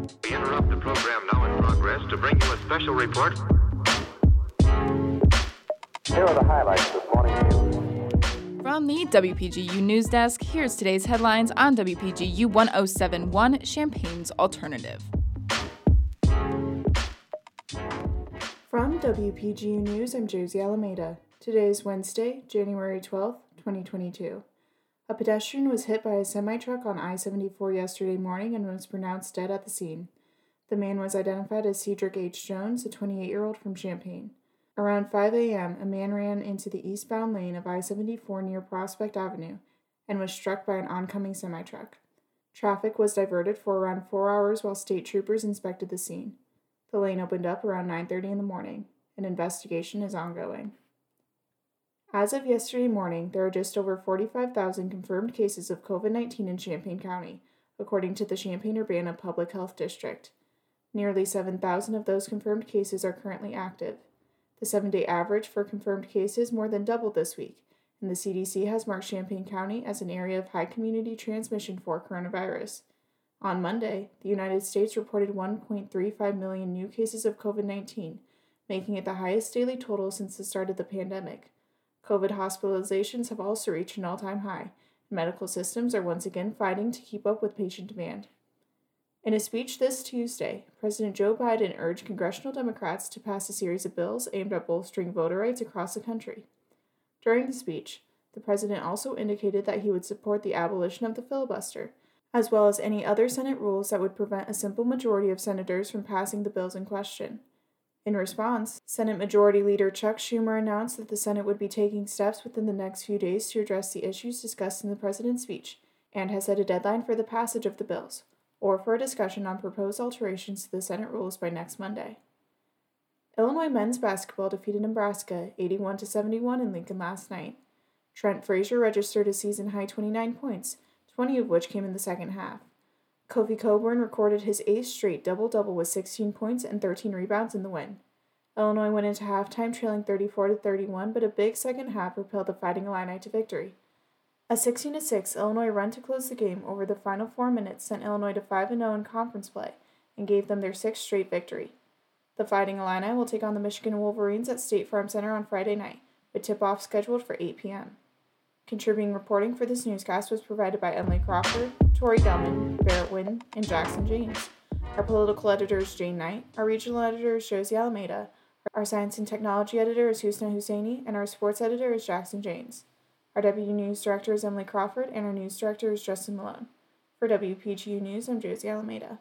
We interrupt the program now in progress to bring you a special report. Here are the highlights this morning's news. From the WPGU News Desk, here's today's headlines on WPGU 1071 Champaign's Alternative. From WPGU News, I'm Josie Alameda. Today is Wednesday, January 12, 2022. A pedestrian was hit by a semi truck on I 74 yesterday morning and was pronounced dead at the scene. The man was identified as Cedric H. Jones, a 28 year old from Champaign. Around 5 a.m., a man ran into the eastbound lane of I 74 near Prospect Avenue and was struck by an oncoming semi truck. Traffic was diverted for around four hours while state troopers inspected the scene. The lane opened up around 9:30 in the morning. An investigation is ongoing. As of yesterday morning, there are just over 45,000 confirmed cases of COVID-19 in Champaign County, according to the Champaign-Urbana Public Health District. Nearly 7,000 of those confirmed cases are currently active. The 7-day average for confirmed cases more than doubled this week, and the CDC has marked Champaign County as an area of high community transmission for coronavirus. On Monday, the United States reported 1.35 million new cases of COVID 19, making it the highest daily total since the start of the pandemic. COVID hospitalizations have also reached an all time high, medical systems are once again fighting to keep up with patient demand. In a speech this Tuesday, President Joe Biden urged congressional Democrats to pass a series of bills aimed at bolstering voter rights across the country. During the speech, the president also indicated that he would support the abolition of the filibuster as well as any other Senate rules that would prevent a simple majority of senators from passing the bills in question. In response, Senate Majority Leader Chuck Schumer announced that the Senate would be taking steps within the next few days to address the issues discussed in the president's speech and has set a deadline for the passage of the bills, or for a discussion on proposed alterations to the Senate rules by next Monday. Illinois men's basketball defeated Nebraska 81 71 in Lincoln last night. Trent Frazier registered a season high 29 points 20 of which came in the second half. Kofi Cockburn recorded his eighth straight double double with 16 points and 13 rebounds in the win. Illinois went into halftime trailing 34 to 31, but a big second half propelled the Fighting Illini to victory. A 16 6 Illinois run to close the game over the final four minutes sent Illinois to 5 0 in conference play and gave them their sixth straight victory. The Fighting Illini will take on the Michigan Wolverines at State Farm Center on Friday night, with tip off scheduled for 8 p.m. Contributing reporting for this newscast was provided by Emily Crawford, Tori Gelman, Barrett Wynn, and Jackson James. Our political editor is Jane Knight, our regional editor is Josie Alameda, our science and technology editor is Husna Husseini, and our sports editor is Jackson James. Our deputy news director is Emily Crawford, and our news director is Justin Malone. For WPGU News, I'm Josie Alameda.